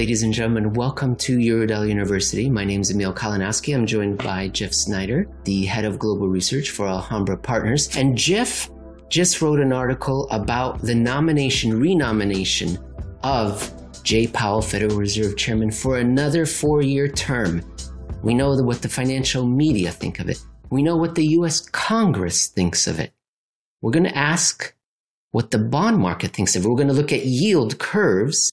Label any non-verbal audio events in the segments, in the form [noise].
Ladies and gentlemen, welcome to Eurodollar University. My name is Emil Kalinowski. I'm joined by Jeff Snyder, the head of global research for Alhambra Partners. And Jeff just wrote an article about the nomination, renomination of Jay Powell, Federal Reserve Chairman, for another four year term. We know what the financial media think of it. We know what the US Congress thinks of it. We're going to ask what the bond market thinks of it. We're going to look at yield curves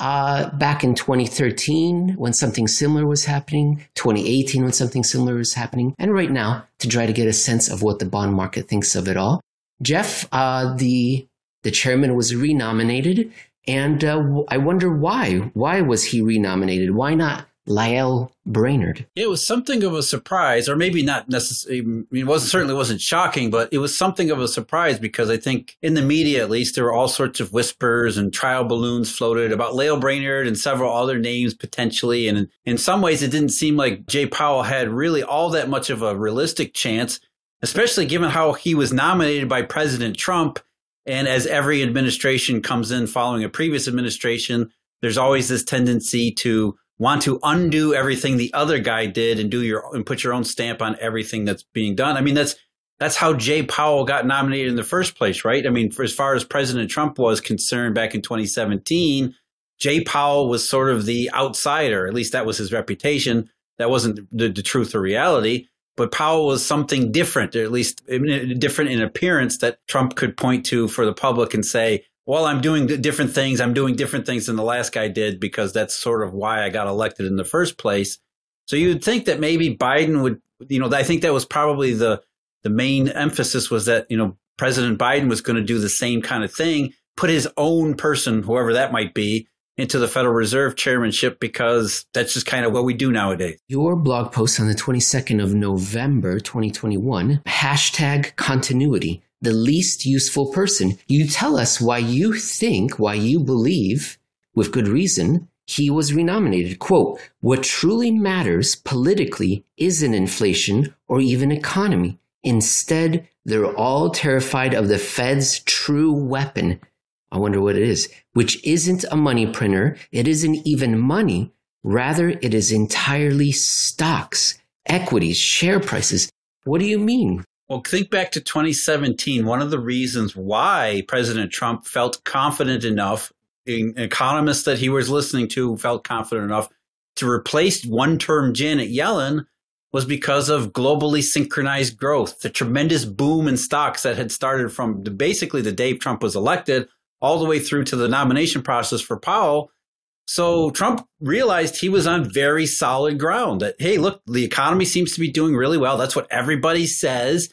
uh, back in 2013 when something similar was happening, 2018 when something similar was happening, and right now to try to get a sense of what the bond market thinks of it all. Jeff, uh, the the chairman was renominated, and uh, I wonder why. Why was he renominated? Why not Lael Brainard. It was something of a surprise, or maybe not necessarily. I mean, it wasn't certainly wasn't shocking, but it was something of a surprise because I think in the media, at least, there were all sorts of whispers and trial balloons floated about Lael Brainard and several other names potentially. And in some ways, it didn't seem like Jay Powell had really all that much of a realistic chance, especially given how he was nominated by President Trump. And as every administration comes in following a previous administration, there's always this tendency to want to undo everything the other guy did and do your and put your own stamp on everything that's being done. I mean, that's that's how Jay Powell got nominated in the first place, right? I mean, for as far as President Trump was concerned back in 2017, Jay Powell was sort of the outsider. At least that was his reputation. That wasn't the, the truth or reality. But Powell was something different, or at least different in appearance that Trump could point to for the public and say, well, I'm doing different things. I'm doing different things than the last guy did because that's sort of why I got elected in the first place. So you'd think that maybe Biden would, you know, I think that was probably the the main emphasis was that, you know, President Biden was going to do the same kind of thing, put his own person, whoever that might be, into the Federal Reserve chairmanship because that's just kind of what we do nowadays. Your blog post on the 22nd of November, 2021, hashtag continuity the least useful person. You tell us why you think, why you believe, with good reason, he was renominated. Quote, what truly matters politically isn't inflation or even economy. Instead, they're all terrified of the Fed's true weapon. I wonder what it is, which isn't a money printer. It isn't even money. Rather, it is entirely stocks, equities, share prices. What do you mean? Well, think back to 2017. One of the reasons why President Trump felt confident enough, economists that he was listening to felt confident enough to replace one term Janet Yellen was because of globally synchronized growth, the tremendous boom in stocks that had started from the, basically the day Trump was elected all the way through to the nomination process for Powell. So Trump realized he was on very solid ground that, hey, look, the economy seems to be doing really well. That's what everybody says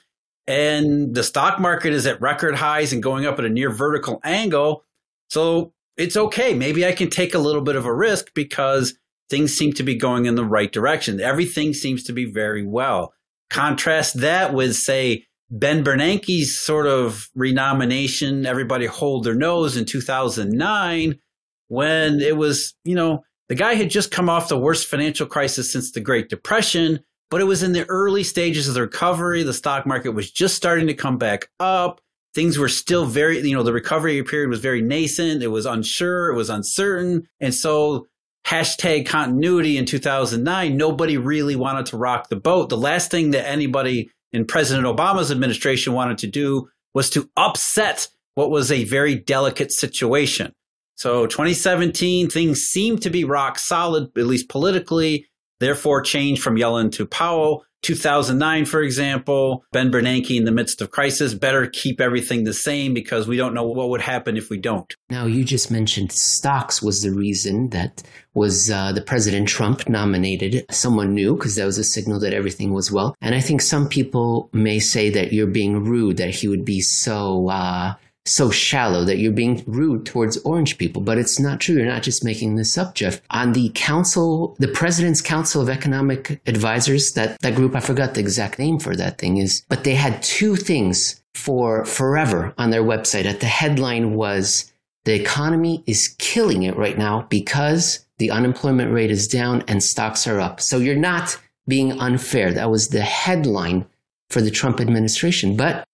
and the stock market is at record highs and going up at a near vertical angle. So it's okay. Maybe I can take a little bit of a risk because things seem to be going in the right direction. Everything seems to be very well. Contrast that with, say, Ben Bernanke's sort of renomination, everybody hold their nose in 2009 when it was, you know, the guy had just come off the worst financial crisis since the Great Depression but it was in the early stages of the recovery. The stock market was just starting to come back up. Things were still very, you know, the recovery period was very nascent. It was unsure. It was uncertain. And so hashtag continuity in 2009, nobody really wanted to rock the boat. The last thing that anybody in President Obama's administration wanted to do was to upset what was a very delicate situation. So 2017, things seemed to be rock solid, at least politically therefore change from Yellen to Powell. 2009, for example, Ben Bernanke in the midst of crisis, better keep everything the same because we don't know what would happen if we don't. Now, you just mentioned stocks was the reason that was uh, the President Trump nominated someone new because that was a signal that everything was well. And I think some people may say that you're being rude, that he would be so uh, so shallow that you're being rude towards orange people. But it's not true. You're not just making this up, Jeff. On the council, the President's Council of Economic Advisors, that, that group, I forgot the exact name for that thing is, but they had two things for forever on their website. At the headline was, the economy is killing it right now because the unemployment rate is down and stocks are up. So you're not being unfair. That was the headline for the Trump administration. But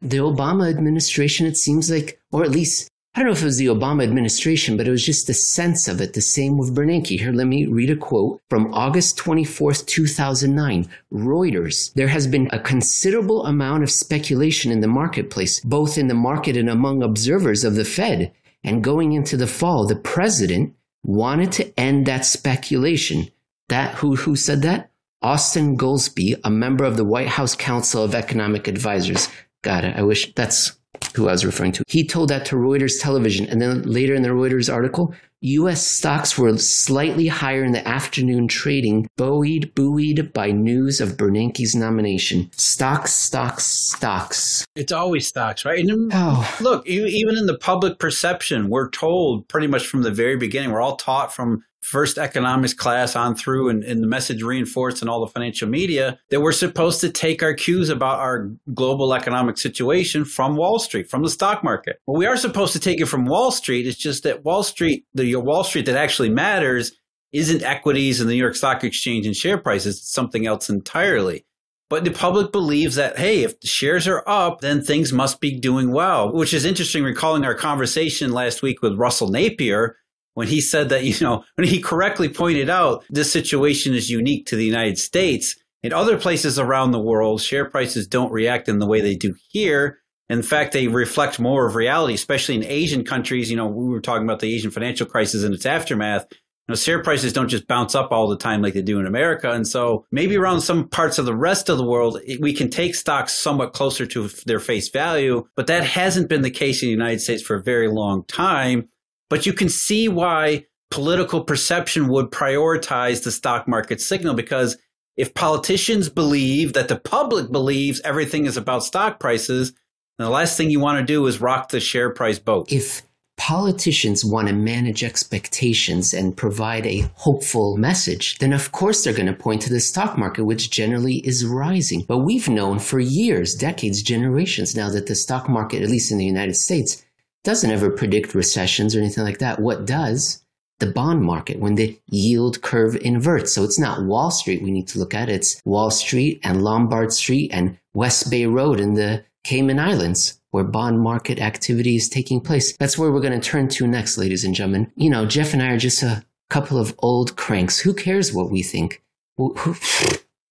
the Obama administration, it seems like, or at least I don't know if it was the Obama administration, but it was just the sense of it, the same with Bernanke. Here, let me read a quote from August 24th, 2009. Reuters. There has been a considerable amount of speculation in the marketplace, both in the market and among observers of the Fed. And going into the fall, the president wanted to end that speculation. That who who said that? Austin Goolsbee, a member of the White House Council of Economic Advisors. Got it. I wish that's who I was referring to. He told that to Reuters television. And then later in the Reuters article, US stocks were slightly higher in the afternoon trading, buoyed, buoyed by news of Bernanke's nomination. Stocks, stocks, stocks. It's always stocks, right? And oh. Look, even in the public perception, we're told pretty much from the very beginning, we're all taught from first economics class on through and, and, the message reinforced in all the financial media that we're supposed to take our cues about our global economic situation from Wall Street, from the stock market. Well, we are supposed to take it from Wall Street. It's just that Wall Street, the Wall Street that actually matters isn't equities and the New York Stock Exchange and share prices. It's something else entirely. But the public believes that, hey, if the shares are up, then things must be doing well, which is interesting. Recalling our conversation last week with Russell Napier, when he said that, you know, when he correctly pointed out this situation is unique to the United States. In other places around the world, share prices don't react in the way they do here. In fact, they reflect more of reality, especially in Asian countries. You know, we were talking about the Asian financial crisis and its aftermath. You know, share prices don't just bounce up all the time like they do in America. And so maybe around some parts of the rest of the world, we can take stocks somewhat closer to their face value, but that hasn't been the case in the United States for a very long time. But you can see why political perception would prioritize the stock market signal because if politicians believe that the public believes everything is about stock prices, the last thing you want to do is rock the share price boat. If politicians want to manage expectations and provide a hopeful message, then of course they're going to point to the stock market, which generally is rising. But we've known for years, decades, generations now that the stock market, at least in the United States, doesn't ever predict recessions or anything like that. What does? The bond market when the yield curve inverts. So it's not Wall Street we need to look at. It's Wall Street and Lombard Street and West Bay Road in the Cayman Islands where bond market activity is taking place. That's where we're going to turn to next, ladies and gentlemen. You know, Jeff and I are just a couple of old cranks. Who cares what we think?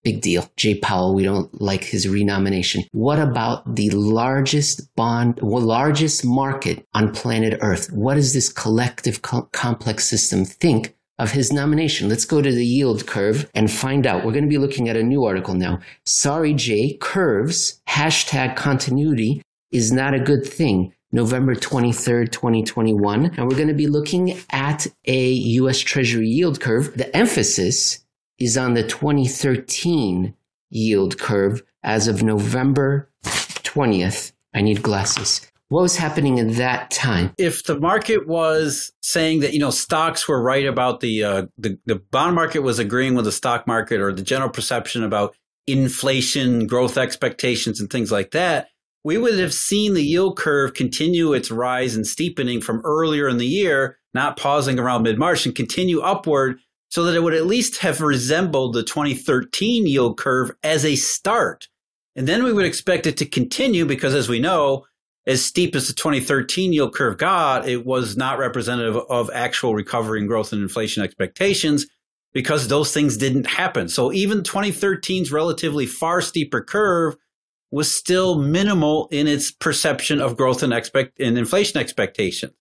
Big deal. Jay Powell, we don't like his renomination. What about the largest bond, largest market on planet Earth? What does this collective co- complex system think of his nomination? Let's go to the yield curve and find out. We're going to be looking at a new article now. Sorry, Jay, curves, hashtag continuity is not a good thing. November 23rd, 2021. And we're going to be looking at a US Treasury yield curve. The emphasis is on the 2013 yield curve as of November 20th. I need glasses. What was happening at that time? If the market was saying that you know stocks were right about the uh, the, the bond market was agreeing with the stock market or the general perception about inflation, growth expectations, and things like that, we would have seen the yield curve continue its rise and steepening from earlier in the year, not pausing around mid March and continue upward so that it would at least have resembled the 2013 yield curve as a start. And then we would expect it to continue because, as we know, as steep as the 2013 yield curve got, it was not representative of actual recovery and growth and inflation expectations because those things didn't happen. So even 2013's relatively far steeper curve was still minimal in its perception of growth and expect and inflation expectation.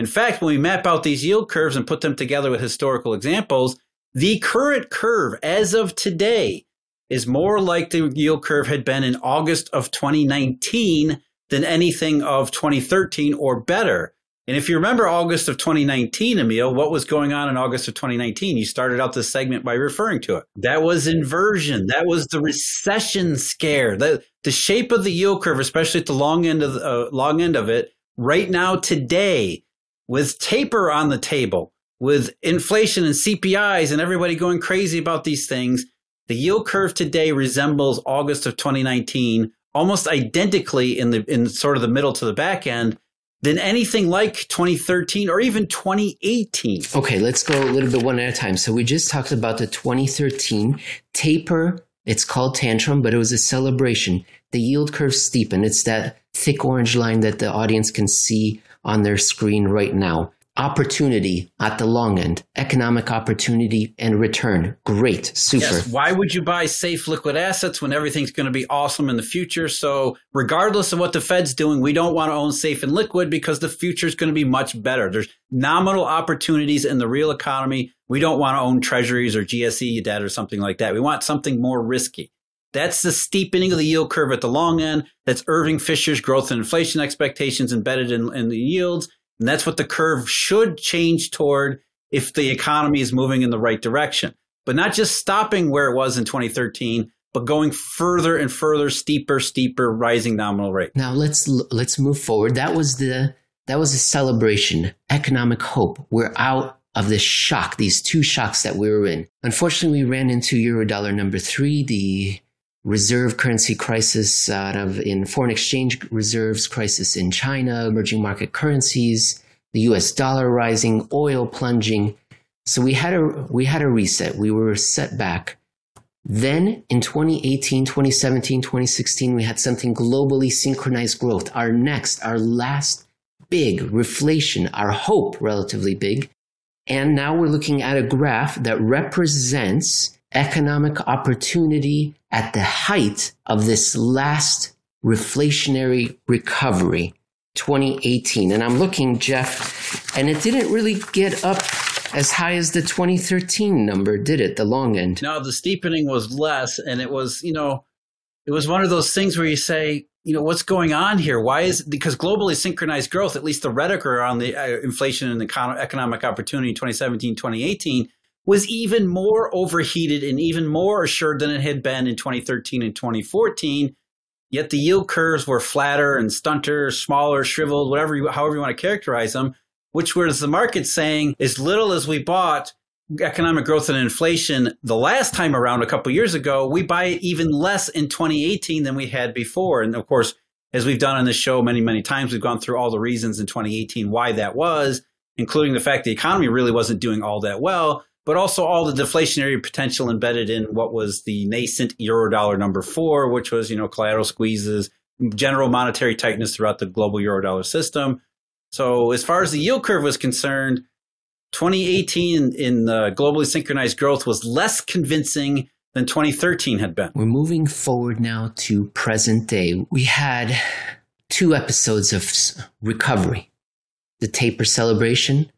In fact, when we map out these yield curves and put them together with historical examples, the current curve as of today is more like the yield curve had been in August of 2019 than anything of 2013 or better. And if you remember August of 2019, Emil, what was going on in August of 2019? You started out this segment by referring to it. That was inversion. That was the recession scare. The, the shape of the yield curve, especially at the long end of the, uh, long end of it, right now today with taper on the table, with inflation and CPIs and everybody going crazy about these things, the yield curve today resembles August of 2019 almost identically in the in sort of the middle to the back end than anything like 2013 or even 2018. Okay, let's go a little bit one at a time. So we just talked about the 2013 taper. It's called tantrum, but it was a celebration. The yield curve steepened. It's that thick orange line that the audience can see on their screen right now opportunity at the long end, economic opportunity and return. Great, super. Yes. Why would you buy safe liquid assets when everything's going to be awesome in the future? So, regardless of what the Fed's doing, we don't want to own safe and liquid because the future is going to be much better. There's nominal opportunities in the real economy. We don't want to own treasuries or GSE debt or something like that. We want something more risky. That's the steepening of the yield curve at the long end. That's Irving Fisher's growth and inflation expectations embedded in, in the yields. And that's what the curve should change toward if the economy is moving in the right direction. But not just stopping where it was in 2013, but going further and further, steeper, steeper, rising nominal rate. Now let's let's move forward. That was the that was a celebration, economic hope. We're out of this shock, these two shocks that we were in. Unfortunately, we ran into Eurodollar number three, the reserve currency crisis out of in foreign exchange reserves crisis in China, emerging market currencies, the US dollar rising, oil plunging. So we had a we had a reset. We were set back. Then in 2018, 2017, 2016, we had something globally synchronized growth. Our next, our last big reflation, our hope relatively big. And now we're looking at a graph that represents economic opportunity at the height of this last reflationary recovery, 2018. And I'm looking, Jeff, and it didn't really get up as high as the 2013 number, did it? The long end. No, the steepening was less. And it was, you know, it was one of those things where you say, you know, what's going on here? Why is because globally synchronized growth, at least the rhetoric around the uh, inflation and the economic opportunity in 2017, 2018 was even more overheated and even more assured than it had been in 2013 and 2014. Yet the yield curves were flatter and stunter, smaller, shriveled, whatever you, however you want to characterize them, which was the market saying as little as we bought economic growth and inflation the last time around a couple years ago, we buy it even less in 2018 than we had before. And of course, as we've done on this show many, many times, we've gone through all the reasons in 2018 why that was, including the fact the economy really wasn't doing all that well but also all the deflationary potential embedded in what was the nascent eurodollar number four, which was, you know, collateral squeezes, general monetary tightness throughout the global eurodollar system. So as far as the yield curve was concerned, 2018 in globally synchronized growth was less convincing than 2013 had been. We're moving forward now to present day. We had two episodes of recovery the taper celebration,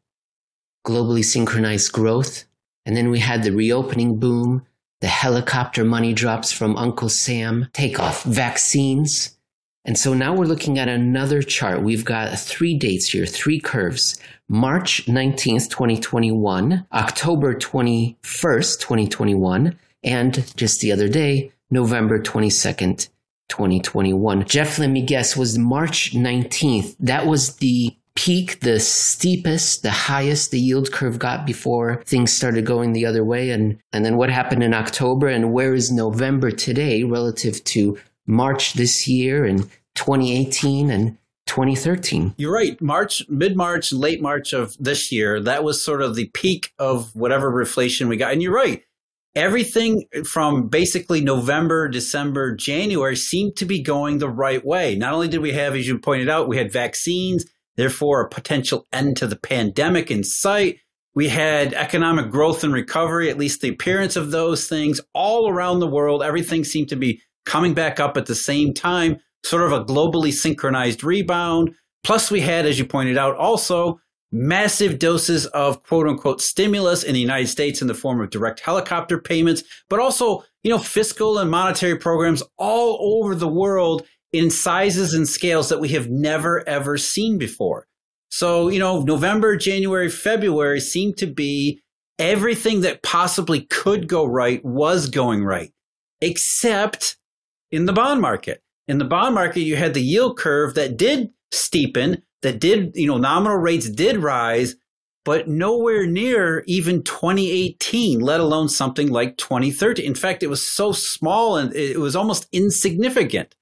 globally synchronized growth, and then we had the reopening boom, the helicopter money drops from Uncle Sam, takeoff, vaccines. And so now we're looking at another chart. We've got three dates here, three curves. March 19th, 2021, October 21st, 2021, and just the other day, November 22nd, 2021. Jeff, let me guess, was March 19th. That was the peak, the steepest, the highest the yield curve got before things started going the other way. And, and then what happened in October and where is November today relative to March this year and 2018 and 2013. You're right. March, mid March, late March of this year, that was sort of the peak of whatever reflation we got. And you're right. Everything from basically November, December, January seemed to be going the right way. Not only did we have, as you pointed out, we had vaccines, therefore a potential end to the pandemic in sight. We had economic growth and recovery, at least the appearance of those things all around the world. Everything seemed to be coming back up at the same time, sort of a globally synchronized rebound. Plus, we had, as you pointed out, also massive doses of quote unquote stimulus in the United States in the form of direct helicopter payments, but also, you know, fiscal and monetary programs all over the world in sizes and scales that we have never ever seen before. So, you know, November, January, February seemed to be everything that possibly could go right was going right, except in the bond market. In the bond market, you had the yield curve that did steepen, that did, you know, nominal rates did rise, but nowhere near even 2018, let alone something like 2013. In fact, it was so small and it was almost insignificant.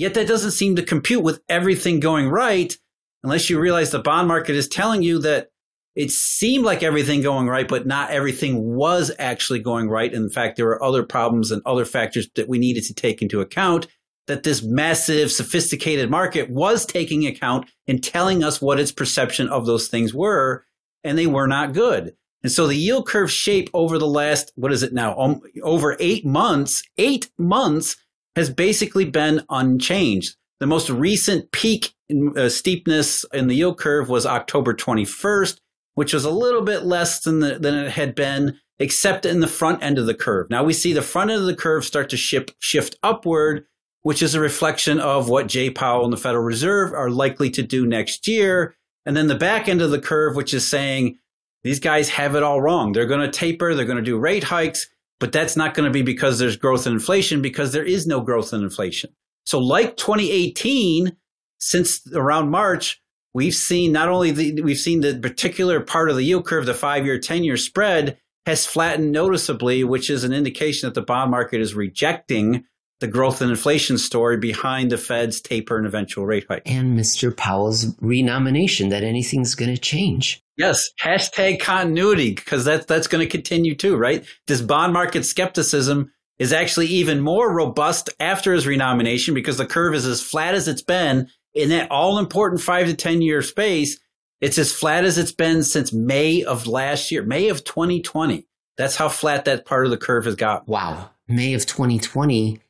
Yet that doesn't seem to compute with everything going right unless you realize the bond market is telling you that it seemed like everything going right, but not everything was actually going right. In fact, there were other problems and other factors that we needed to take into account. that this massive, sophisticated market was taking account and telling us what its perception of those things were, and they were not good. And so the yield curve shape over the last, what is it now? Um, over eight months, eight months has basically been unchanged. The most recent peak in uh, steepness in the yield curve was October 21st, which was a little bit less than, the, than it had been, except in the front end of the curve. Now we see the front end of the curve start to shift, shift upward, which is a reflection of what Jay Powell and the Federal Reserve are likely to do next year. And then the back end of the curve, which is saying these guys have it all wrong. They're going to taper, they're going to do rate hikes, but that's not going to be because there's growth in inflation because there is no growth in inflation. So like 2018, since around March, we've seen not only the, we've seen the particular part of the yield curve, the five year, 10 year spread has flattened noticeably, which is an indication that the bond market is rejecting the growth and inflation story behind the Fed's taper and eventual rate hike. And Mr. Powell's renomination that anything's going to change. Yes, hashtag continuity, because that, that's going to continue too, right? This bond market skepticism is actually even more robust after his renomination because the curve is as flat as it's been in that all important five to 10 year space. It's as flat as it's been since May of last year, May of 2020. That's how flat that part of the curve has got. Wow. May of 2020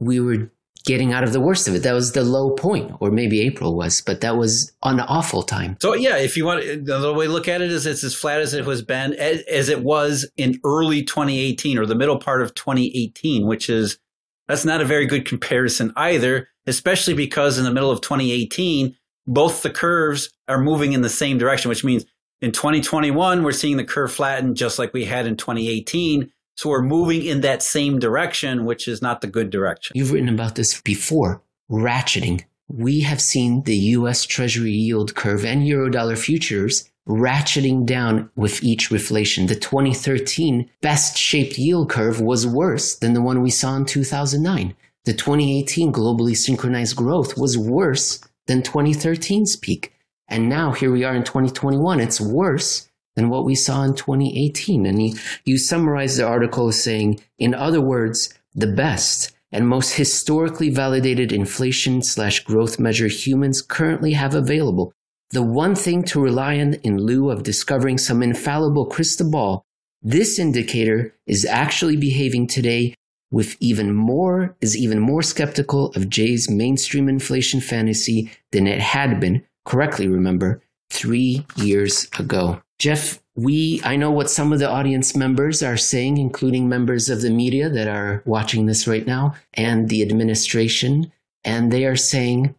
we were getting out of the worst of it. That was the low point, or maybe April was, but that was an awful time. So yeah, if you want, the way to look at it is it's as flat as it was been as it was in early 2018 or the middle part of 2018, which is that's not a very good comparison either, especially because in the middle of 2018, both the curves are moving in the same direction, which means in 2021 we're seeing the curve flatten just like we had in 2018 so we're moving in that same direction, which is not the good direction. You've written about this before ratcheting. We have seen the US Treasury yield curve and Eurodollar futures ratcheting down with each reflation. The 2013 best shaped yield curve was worse than the one we saw in 2009. The 2018 globally synchronized growth was worse than 2013's peak. And now here we are in 2021. It's worse than what we saw in 2018. And you summarize the article as saying, in other words, the best and most historically validated inflation slash growth measure humans currently have available. The one thing to rely on in lieu of discovering some infallible crystal ball, this indicator is actually behaving today with even more, is even more skeptical of Jay's mainstream inflation fantasy than it had been, correctly remember, three years ago. Jeff, we I know what some of the audience members are saying, including members of the media that are watching this right now and the administration, and they are saying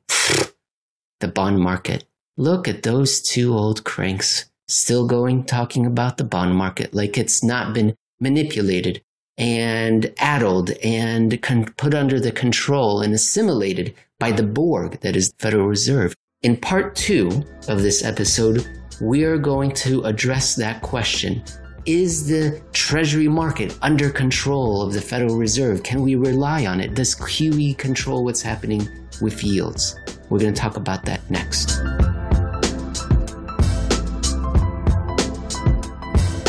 the bond market. Look at those two old cranks still going talking about the bond market like it's not been manipulated and addled and con- put under the control and assimilated by the Borg that is the Federal Reserve. In part two of this episode, we are going to address that question. Is the Treasury market under control of the Federal Reserve? Can we rely on it? Does QE control what's happening with yields? We're going to talk about that next.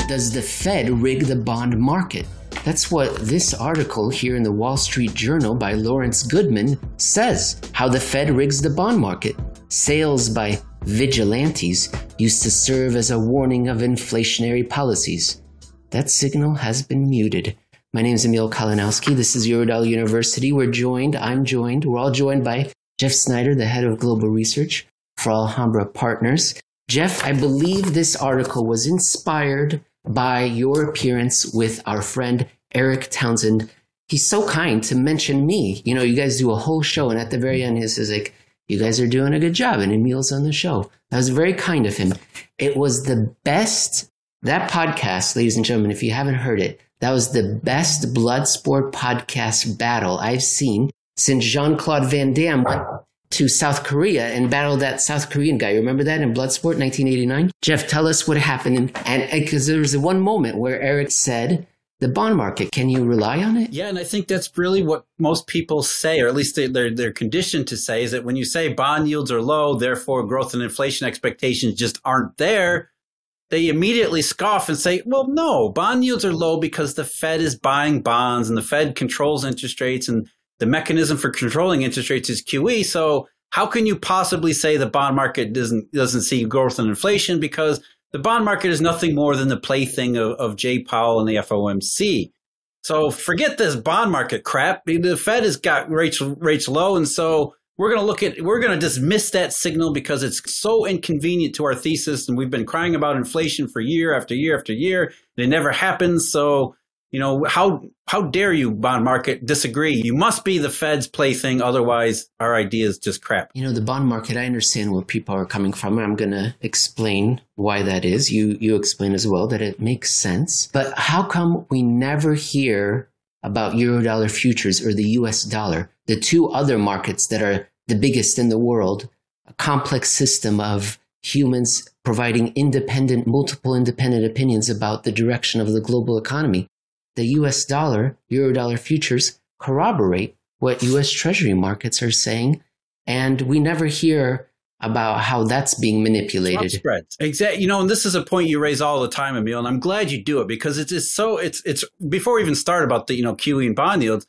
Does the Fed rig the bond market? That's what this article here in the Wall Street Journal by Lawrence Goodman says how the Fed rigs the bond market. Sales by vigilantes used to serve as a warning of inflationary policies. That signal has been muted. My name is Emil Kalinowski. This is Eurodollar University. We're joined, I'm joined, we're all joined by Jeff Snyder, the head of global research for Alhambra Partners. Jeff, I believe this article was inspired by your appearance with our friend Erik Townsend. He's so kind to mention me. You know, you guys do a whole show, and at the very end, he says, like, you guys are doing a good job. And Emil's on the show. That was very kind of him. It was the best, that podcast, ladies and gentlemen, if you haven't heard it, that was the best blood sport podcast battle I've seen since Jean Claude Van Damme went to South Korea and battled that South Korean guy. Remember that in Bloodsport 1989? Jeff, tell us what happened. And because there was one moment where Eric said, the bond market. Can you rely on it? Yeah, and I think that's really what most people say, or at least they're, they're conditioned to say, is that when you say bond yields are low, therefore growth and inflation expectations just aren't there, they immediately scoff and say, well, no, bond yields are low because the Fed is buying bonds and the Fed controls interest rates and the mechanism for controlling interest rates is QE. So how can you possibly say the bond market doesn't doesn't see growth and inflation because the bond market is nothing more than the plaything of, of Jay Powell and the FOMC. So forget this bond market crap. The Fed has got rates rates low, and so we're going to look at we're going to dismiss that signal because it's so inconvenient to our thesis, and we've been crying about inflation for year after year after year. And it never happens. So you know how how dare you bond market disagree? You must be the fed's plaything otherwise our idea is just crap. You know the bond market i understand where people are coming from i'm going to explain why that is. You you explain as well that it makes sense. But how come we never hear about eurodollar futures or the us dollar the two other markets that are the biggest in the world a complex system of humans providing independent multiple independent opinions about the direction of the global economy the US dollar, Eurodollar futures corroborate what US Treasury markets are saying. And we never hear about how that's being manipulated. Spreads. Exactly. You know, and this is a point you raise all the time, Emil, and I'm glad you do it because it's just so it's it's before we even start about the, you know, QE and bond yields,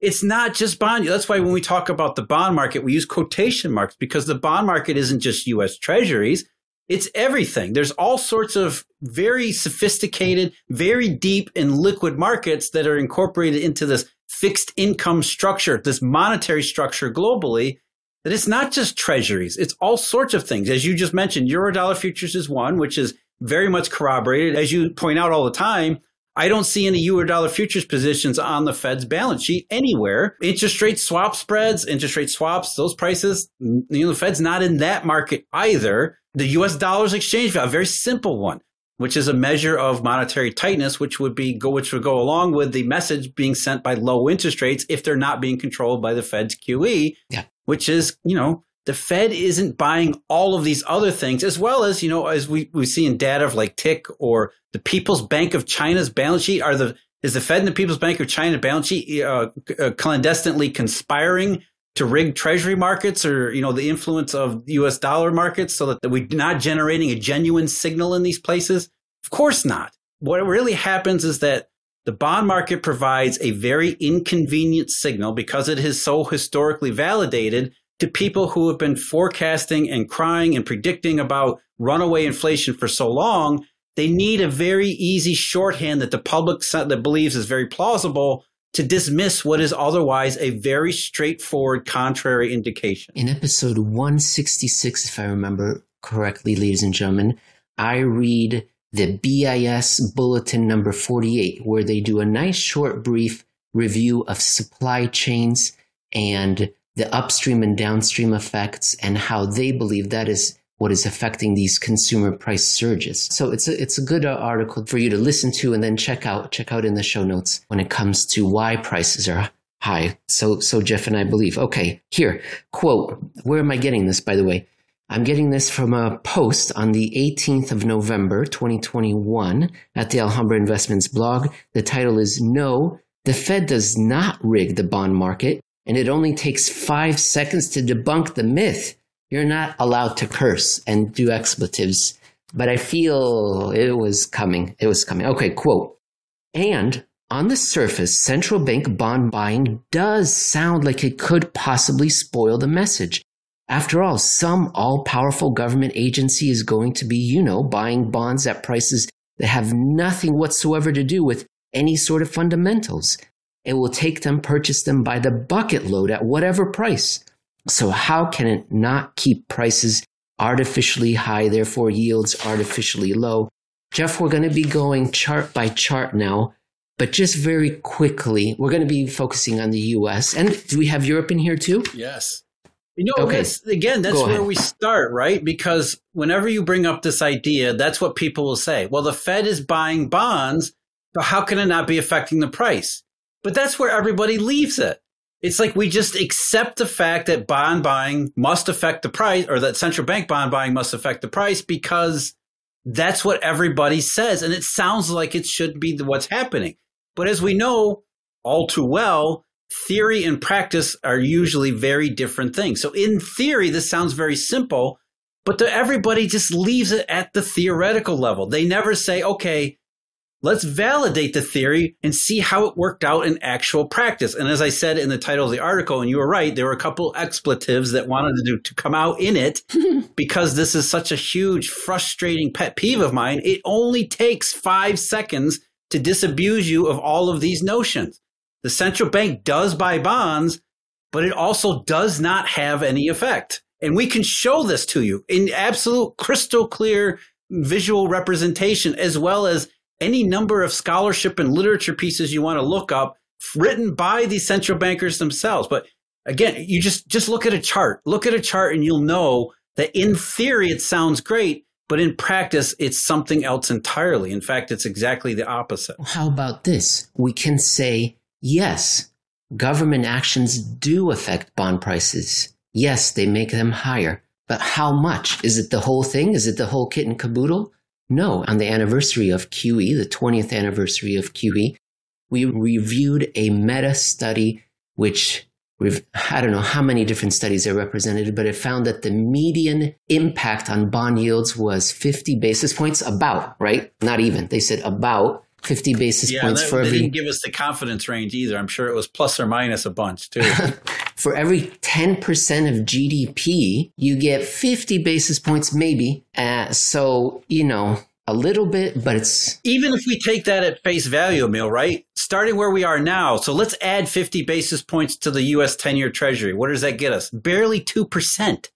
it's not just bond. Yields. That's why when we talk about the bond market, we use quotation marks because the bond market isn't just US treasuries. It's everything. There's all sorts of very sophisticated, very deep and liquid markets that are incorporated into this fixed income structure, this monetary structure globally. That it's not just treasuries. It's all sorts of things. As you just mentioned, Eurodollar futures is one, which is very much corroborated. As you point out all the time, I don't see any Eurodollar futures positions on the Fed's balance sheet anywhere. Interest rate swap spreads, interest rate swaps, those prices, you know, the Fed's not in that market either. The US dollar's exchange value, a very simple one, which is a measure of monetary tightness, which would be go, which would go along with the message being sent by low interest rates if they're not being controlled by the Fed's QE, yeah. which is, you know, the Fed isn't buying all of these other things, as well as, you know, as we, we see in data of like TIC or the People's Bank of China's balance sheet. Are the, is the Fed and the People's Bank of China balance sheet uh, uh, clandestinely conspiring to rig treasury markets or, you know, the influence of US dollar markets so that, that we're not generating a genuine signal in these places? Of course not. What really happens is that the bond market provides a very inconvenient signal because it is so historically validated to people who have been forecasting and crying and predicting about runaway inflation for so long. They need a very easy shorthand that the public that believes is very plausible to dismiss what is otherwise a very straightforward contrary indication. In episode 166, if I remember correctly, ladies and gentlemen, I read the BIS bulletin number 48, where they do a nice short brief review of supply chains and the upstream and downstream effects and how they believe that is what is affecting these consumer price surges. So it's a, it's a good uh, article for you to listen to and then check out, check out in the show notes when it comes to why prices are high. So, so Jeff and I believe. Okay, here, quote, where am I getting this, by the way? I'm getting this from a post on the 18th of November, 2021 at the Alhambra Investments blog. The title is No, the Fed does not rig the bond market, and it only takes five seconds to debunk the myth you're not allowed to curse and do expletives. But I feel it was coming. It was coming. Okay, quote. And on the surface, central bank bond buying does sound like it could possibly spoil the message. After all, some all powerful government agency is going to be, you know, buying bonds at prices that have nothing whatsoever to do with any sort of fundamentals. It will take them, purchase them by the bucket load at whatever price. So, how can it not keep prices artificially high, therefore yields artificially low? Jeff, we're going to be going chart by chart now, but just very quickly, we're going to be focusing on the US. And do we have Europe in here too? Yes. You know, okay. That's, again, that's where we start, right? Because whenever you bring up this idea, that's what people will say. Well, the Fed is buying bonds, but how can it not be affecting the price? But that's where everybody leaves it. It's like we just accept the fact that bond buying must affect the price or that central bank bond buying must affect the price because that's what everybody says. And it sounds like it should be what's happening. But as we know all too well, theory and practice are usually very different things. So in theory, this sounds very simple, but the, everybody just leaves it at the theoretical level. They never say, okay, let's validate the theory and see how it worked out in actual practice. And as I said in the title of the article, and you were right, there were a couple expletives that wanted to, do, to come out in it [laughs] because this is such a huge, frustrating pet peeve of mine. It only takes five seconds to disabuse you of all of these notions. The central bank does buy bonds, but it also does not have any effect. And we can show this to you in absolute crystal clear visual representation, as well as any number of scholarship and literature pieces you want to look up written by these central bankers themselves. But again, you just, just look at a chart, look at a chart and you'll know that in theory, it sounds great, but in practice, it's something else entirely. In fact, it's exactly the opposite. How about this? We can say, yes, government actions do affect bond prices. Yes, they make them higher. But how much? Is it the whole thing? Is it the whole kit and caboodle? No, on the anniversary of QE, the 20th anniversary of QE, we reviewed a meta study which we've I don't know how many different studies are represented, but it found that the median impact on bond yields was 50 basis points, about, right? Not even. They said about 50 basis yeah, points that, for they every didn't give us the confidence range either. I'm sure it was plus or minus a bunch too. [laughs] for every 10% of GDP, you get 50 basis points maybe. Uh, so, you know, a little bit, but it's even if we take that at face value, Emil, right? Starting where we are now, so let's add 50 basis points to the US 10-year treasury. What does that get us? Barely 2%.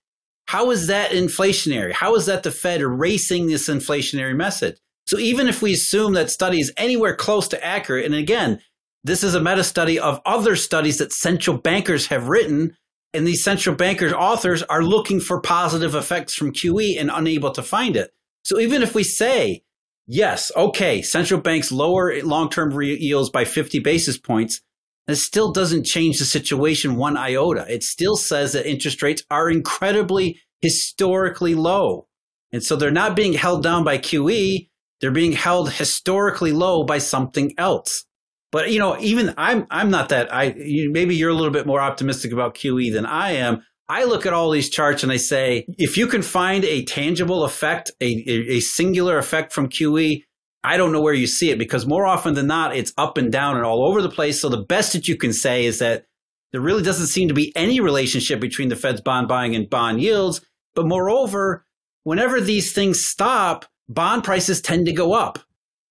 How is that inflationary? How is that the Fed erasing this inflationary message? So even if we assume that study is anywhere close to accurate, and again, this is a meta study of other studies that central bankers have written, and these central bankers authors are looking for positive effects from QE and unable to find it. So even if we say, yes, okay, central banks lower long-term yields by 50 basis points, it still doesn't change the situation one iota. It still says that interest rates are incredibly historically low. And so they're not being held down by QE. They're being held historically low by something else. But you know, even I'm I'm not that I you, maybe you're a little bit more optimistic about QE than I am. I look at all these charts and I say, if you can find a tangible effect, a, a, a singular effect from QE, I don't know where you see it because more often than not, it's up and down and all over the place. So the best that you can say is that there really doesn't seem to be any relationship between the Fed's bond buying and bond yields. But moreover, whenever these things stop, bond prices tend to go up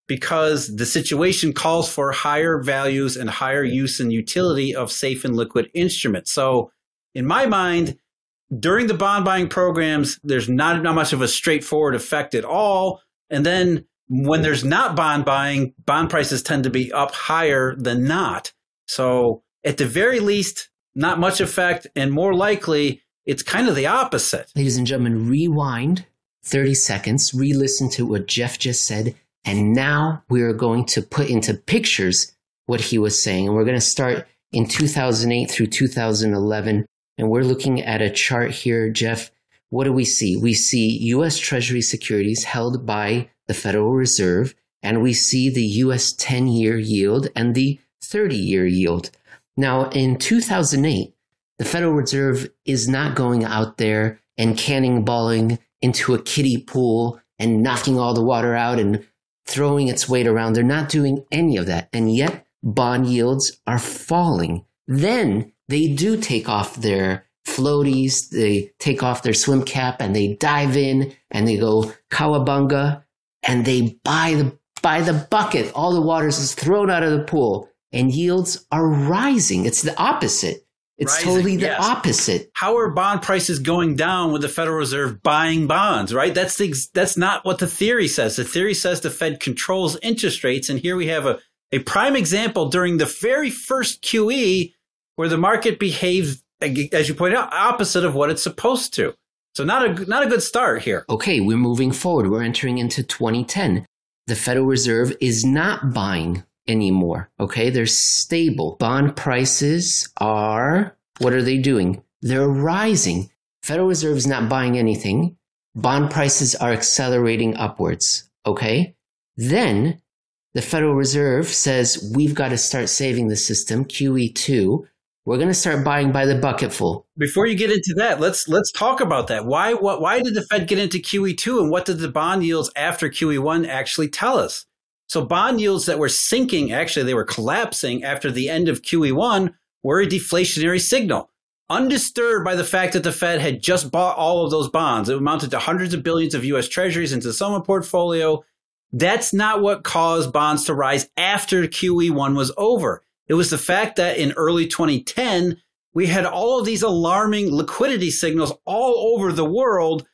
because the situation calls for higher values and higher use and utility of safe and liquid instruments. So, in my mind, during the bond buying programs, there's not, not much of a straightforward effect at all. And then when there's not bond buying, bond prices tend to be up higher than not. So, at the very least, not much effect, and more likely, it's kind of the opposite. Ladies and gentlemen, rewind 30 seconds, re listen to what Jeff just said, and now we are going to put into pictures what he was saying. And we're going to start in 2008 through 2011. And we're looking at a chart here, Jeff. What do we see? We see US Treasury securities held by the Federal Reserve, and we see the US 10 year yield and the 30 year yield. Now, in 2008, the Federal Reserve is not going out there and cannonballing into a kiddie pool and knocking all the water out and throwing its weight around. They're not doing any of that. And yet bond yields are falling. Then they do take off their floaties, they take off their swim cap and they dive in and they go cowabunga and they buy the buy the bucket. All the water is thrown out of the pool and yields are rising. It's the opposite. It's Rising, totally the yes. opposite. How are bond prices going down with the Federal Reserve buying bonds, right? That's the, that's not what the theory says. The theory says the Fed controls interest rates. And here we have a, a prime example during the very first QE where the market behaves, as you pointed out, opposite of what it's supposed to. So not a, not a good start here. Okay, we're moving forward. We're entering into 2010. The Federal Reserve is not buying anymore. Okay. They're stable. Bond prices are, what are they doing? They're rising. Federal Reserve is not buying anything. Bond prices are accelerating upwards. Okay. Then the Federal Reserve says we've got to start saving the system, QE2. We're going to start buying by the bucketful. Before you get into that, let's let's talk about that. Why what why did the Fed get into QE2 and what did the bond yields after QE1 actually tell us? So bond yields that were sinking, actually, they were collapsing after the end of QE1 were a deflationary signal. Undisturbed by the fact that the Fed had just bought all of those bonds. It amounted to hundreds of billions of US treasuries into SOMA portfolio. That's not what caused bonds to rise after QE1 was over. It was the fact that in early 2010, we had all of these alarming liquidity signals all over the world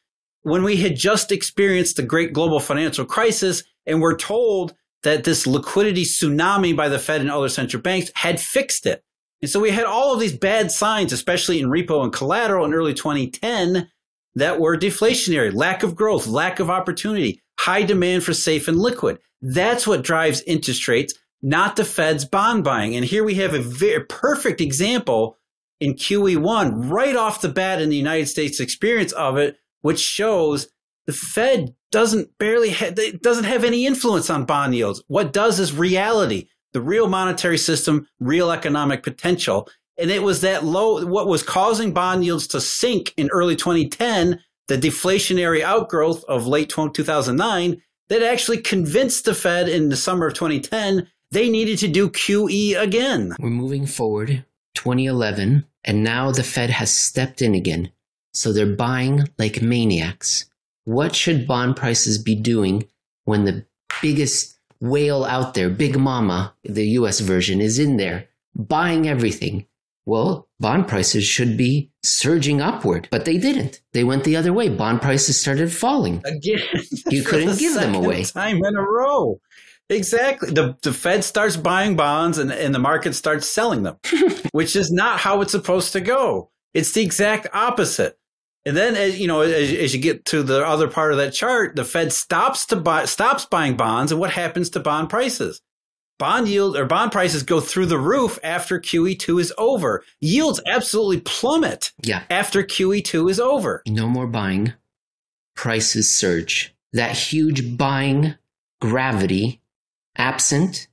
when we had just experienced the great global financial crisis and we're told that this liquidity tsunami by the Fed and other central banks had fixed it. And so we had all of these bad signs, especially in repo and collateral in early 2010 that were deflationary, lack of growth, lack of opportunity, high demand for safe and liquid. That's what drives interest rates, not the Fed's bond buying. And here we have a very perfect example in QE1 right off the bat in the United States experience of it, which shows the Fed doesn't barely ha- doesn't have any influence on bond yields. What does is reality, the real monetary system, real economic potential. And it was that low, what was causing bond yields to sink in early 2010, the deflationary outgrowth of late 2009, that actually convinced the Fed in the summer of 2010 they needed to do QE again. We're moving forward, 2011, and now the Fed has stepped in again. So they're buying like maniacs. What should bond prices be doing when the biggest whale out there, Big Mama, the US version, is in there buying everything? Well, bond prices should be surging upward, but they didn't. They went the other way. Bond prices started falling. Again, you [laughs] couldn't the give them away. Time in a row. Exactly. The the Fed starts buying bonds and, and the market starts selling them, [laughs] which is not how it's supposed to go. It's the exact opposite. And then, as you know, as, as, you get to the other part of that chart, the Fed stops to buy, stops buying bonds, and what happens to bond prices? Bond yield or bond prices go through the roof after QE2 is over. Yields absolutely plummet. Yeah. After QE2 is over. No more buying. Prices surge. That huge buying gravity absent,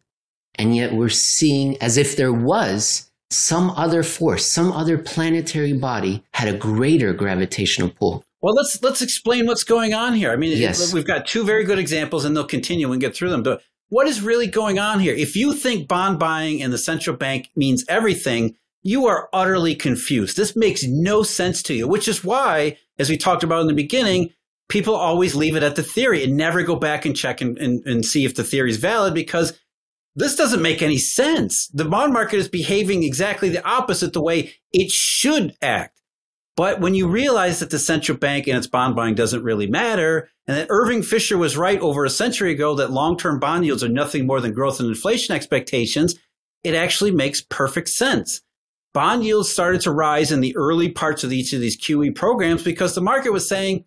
and yet we're seeing as if there was some other force, some other planetary body had a greater gravitational pull. Well, let's let's explain what's going on here. I mean, yes. we've got two very good examples, and they'll continue and get through them. But what is really going on here? If you think bond buying and the central bank means everything, you are utterly confused. This makes no sense to you, which is why, as we talked about in the beginning, people always leave it at the theory and never go back and check and, and, and see if the theory is valid because this doesn't make any sense. The bond market is behaving exactly the opposite the way it should act. But when you realize that the central bank and its bond buying doesn't really matter, and that Irving Fisher was right over a century ago that long term bond yields are nothing more than growth and inflation expectations, it actually makes perfect sense. Bond yields started to rise in the early parts of each of these QE programs because the market was saying,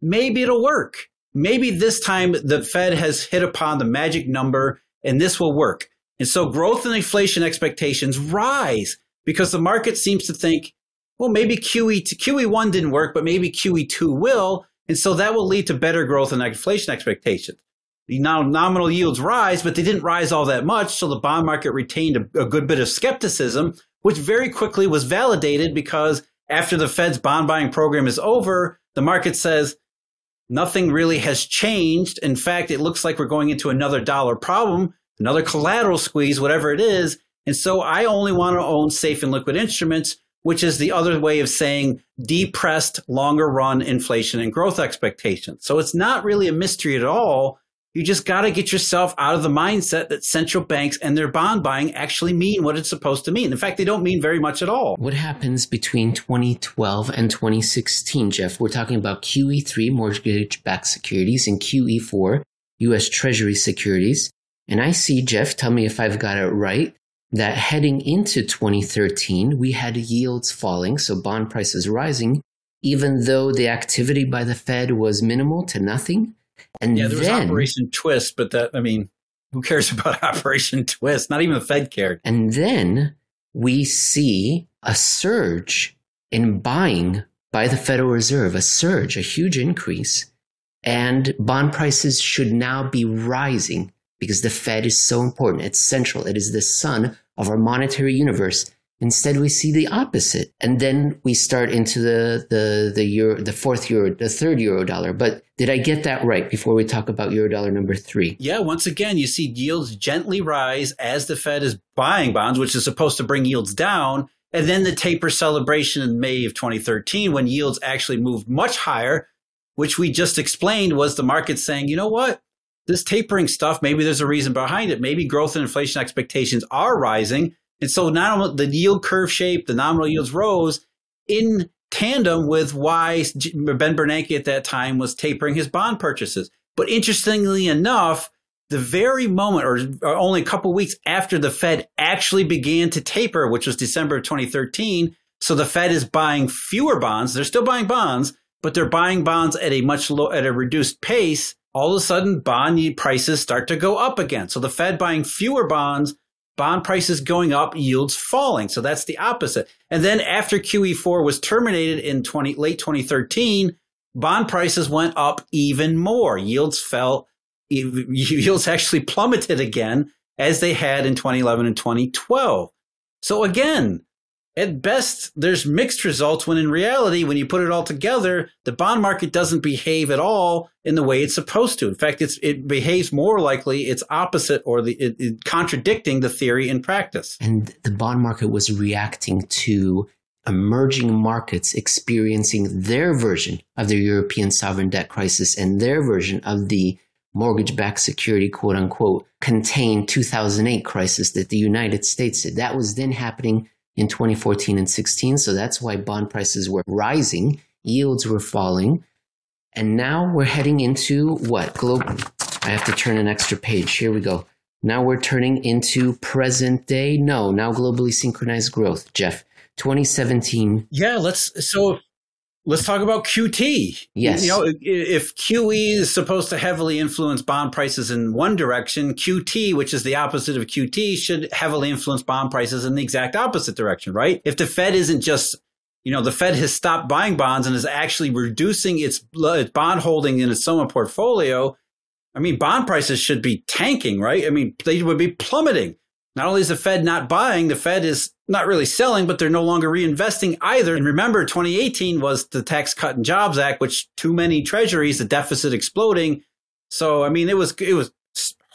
maybe it'll work. Maybe this time the Fed has hit upon the magic number and this will work. And so growth and inflation expectations rise because the market seems to think, well, maybe QE QE1 didn't work, but maybe QE2 will. And so that will lead to better growth and inflation expectations. The now nominal yields rise, but they didn't rise all that much. So the bond market retained a, a good bit of skepticism, which very quickly was validated because after the Fed's bond buying program is over, the market says, Nothing really has changed. In fact, it looks like we're going into another dollar problem, another collateral squeeze, whatever it is. And so I only want to own safe and liquid instruments, which is the other way of saying depressed longer run inflation and growth expectations. So it's not really a mystery at all you just got to get yourself out of the mindset that central banks and their bond buying actually mean what it's supposed to mean. In fact, they don't mean very much at all. What happens between 2012 and 2016, Jeff? We're talking about QE3 mortgage backed securities and QE4 US Treasury securities. And I see, Jeff, tell me if I've got it right, that heading into 2013, we had yields falling, so bond prices rising, even though the activity by the Fed was minimal to nothing. And yeah, there then, was Operation Twist, but that I mean, who cares [laughs] about Operation Twist? Not even the Fed cared. And then we see a surge in buying by the Federal Reserve, a surge, a huge increase. And bond prices should now be rising because the Fed is so important. It's central. It is the sun of our monetary universe. Instead, we see the opposite, and then we start into the the the euro, the fourth euro, the third euro dollar. But did I get that right before we talk about euro dollar number three? Yeah. Once again, you see yields gently rise as the Fed is buying bonds, which is supposed to bring yields down, and then the taper celebration in May of 2013, when yields actually moved much higher, which we just explained was the market saying, you know what, this tapering stuff, maybe there's a reason behind it. Maybe growth and inflation expectations are rising and so now the yield curve shape, the nominal yields rose in tandem with why Ben Bernanke at that time was tapering his bond purchases. But interestingly enough, the very moment or, or only a couple weeks after the Fed actually began to taper, which was December of 2013, so the Fed is buying fewer bonds. They're still buying bonds, but they're buying bonds at a much low, at a reduced pace. All of a sudden, bond prices start to go up again. So the Fed buying fewer bonds bond prices going up, yields falling. So that's the opposite. And then after QE4 was terminated in 20, late 2013, bond prices went up even more. Yields fell, [laughs] yields actually plummeted again as they had in 2011 and 2012. So again, at best, there's mixed results when in reality, when you put it all together, the bond market doesn't behave at all in the way it's supposed to. In fact, it behaves more likely its opposite or the it, it, contradicting the theory in practice. And the bond market was reacting to emerging markets experiencing their version of the European sovereign debt crisis and their version of the mortgage backed security, quote unquote, contained 2008 crisis that the United States did. That was then happening in 2014 and 16. So that's why bond prices were rising, yields were falling. And now we're heading into what? Global. I have to turn an extra page. Here we go. Now we're turning into present day. No, now globally synchronized growth. Jeff, 2017. Yeah, let's. So Let's talk about QT. Yes. You know, if QE is supposed to heavily influence bond prices in one direction, QT, which is the opposite of QT, should heavily influence bond prices in the exact opposite direction, right? If the Fed isn't just, you know, the Fed has stopped buying bonds and is actually reducing its, its bond holding in its SOMA portfolio, I mean, bond prices should be tanking, right? I mean, they would be plummeting. Not only is the Fed not buying, the Fed is not really selling, but they're no longer reinvesting either. And remember, 2018 was the Tax Cut and Jobs Act, which too many treasuries, the deficit exploding. So, I mean, it was, it was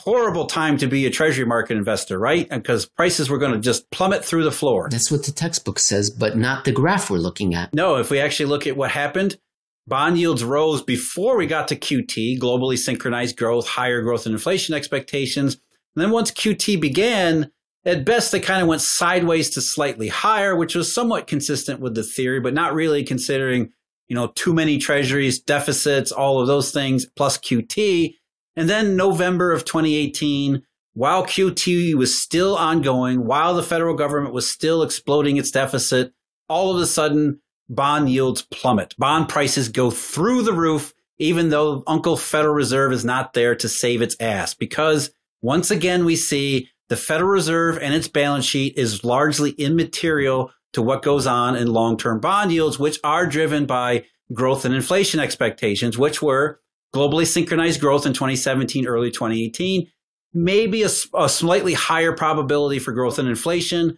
horrible time to be a treasury market investor, right? Because prices were going to just plummet through the floor. That's what the textbook says, but not the graph we're looking at. No, if we actually look at what happened, bond yields rose before we got to QT, globally synchronized growth, higher growth and inflation expectations. And then once QT began, at best they kind of went sideways to slightly higher, which was somewhat consistent with the theory, but not really considering, you know, too many treasuries, deficits, all of those things, plus QT. And then November of 2018, while QT was still ongoing, while the federal government was still exploding its deficit, all of a sudden bond yields plummet. Bond prices go through the roof, even though Uncle Federal Reserve is not there to save its ass because once again, we see the Federal Reserve and its balance sheet is largely immaterial to what goes on in long term bond yields, which are driven by growth and inflation expectations, which were globally synchronized growth in 2017, early 2018, maybe a, a, slightly higher probability for growth and inflation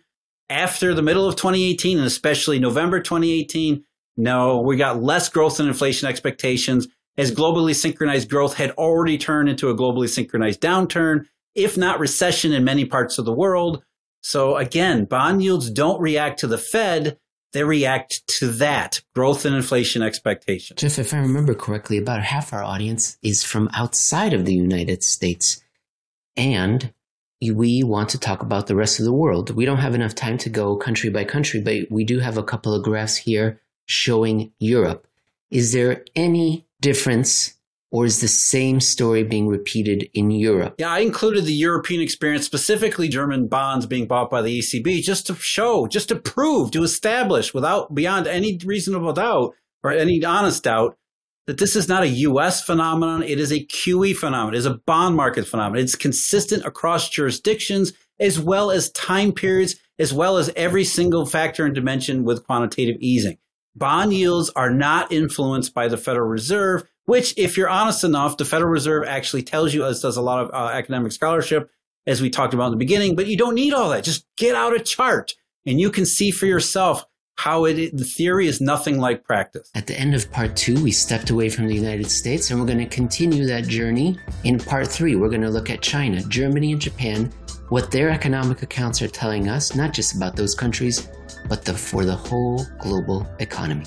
after the middle of 2018 and especially November 2018. No, we got less growth and inflation expectations as globally synchronized growth had already turned into a globally synchronized downturn, if not recession in many parts of the world. So again, bond yields don't react to the Fed. They react to that growth and inflation expectation. Jeff, if I remember correctly, about half our audience is from outside of the United States. And we want to talk about the rest of the world. We don't have enough time to go country by country, but we do have a couple of graphs here showing Europe. Is there any difference or is the same story being repeated in Europe? Yeah, I included the European experience, specifically German bonds being bought by the ECB, just to show, just to prove, to establish without beyond any reasonable doubt or any honest doubt that this is not a US phenomenon. It is a QE phenomenon. It is a bond market phenomenon. It's consistent across jurisdictions as well as time periods, as well as every single factor and dimension with quantitative easing bond yields are not influenced by the Federal Reserve, which, if you're honest enough, the Federal Reserve actually tells you, as does a lot of uh, academic scholarship, as we talked about in the beginning, but you don't need all that. Just get out a chart And you can see for yourself how it the theory is nothing like practice. At the end of part two, we stepped away from the United States and we're going to continue that journey in part three. We're going to look at China, Germany, and Japan, what their economic accounts are telling us, not just about those countries, but the, for the whole global economy.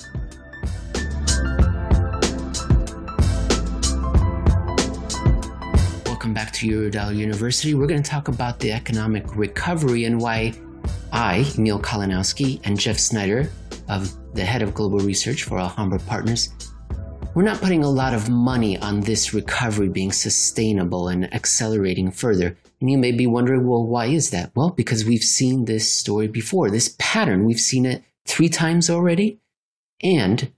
Welcome back to Eurodollar University. We're going to talk about the economic recovery and why I, Emil Kalinowski, and Jeff Snyder, of the head of global research for Alhambra Partners, we're not putting a lot of money on this recovery being sustainable and accelerating further. And you may be wondering, well, why is that? Well, because we've seen this story before, this pattern. We've seen it three times already. And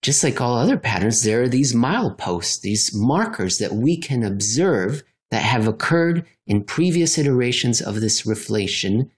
just like all other patterns, there are these mileposts, these markers that we can observe that have occurred in previous iterations of this reflation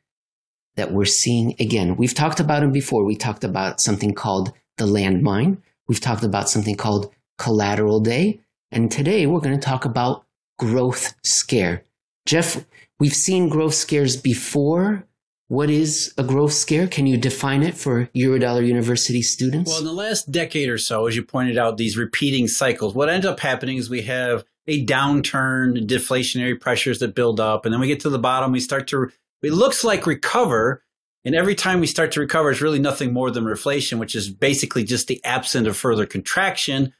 that we're seeing again. We've talked about them before. We talked about something called the landmine. We've talked about something called collateral day. And today we're going to talk about growth scare. Jeff, we've seen growth scares before. What is a growth scare? Can you define it for Eurodollar University students? Well, in the last decade or so, as you pointed out, these repeating cycles, what ends up happening is we have a downturn, deflationary pressures that build up, and then we get to the bottom, we start to it looks like recover. And every time we start to recover, it's really nothing more than reflation, which is basically just the absence of further contraction,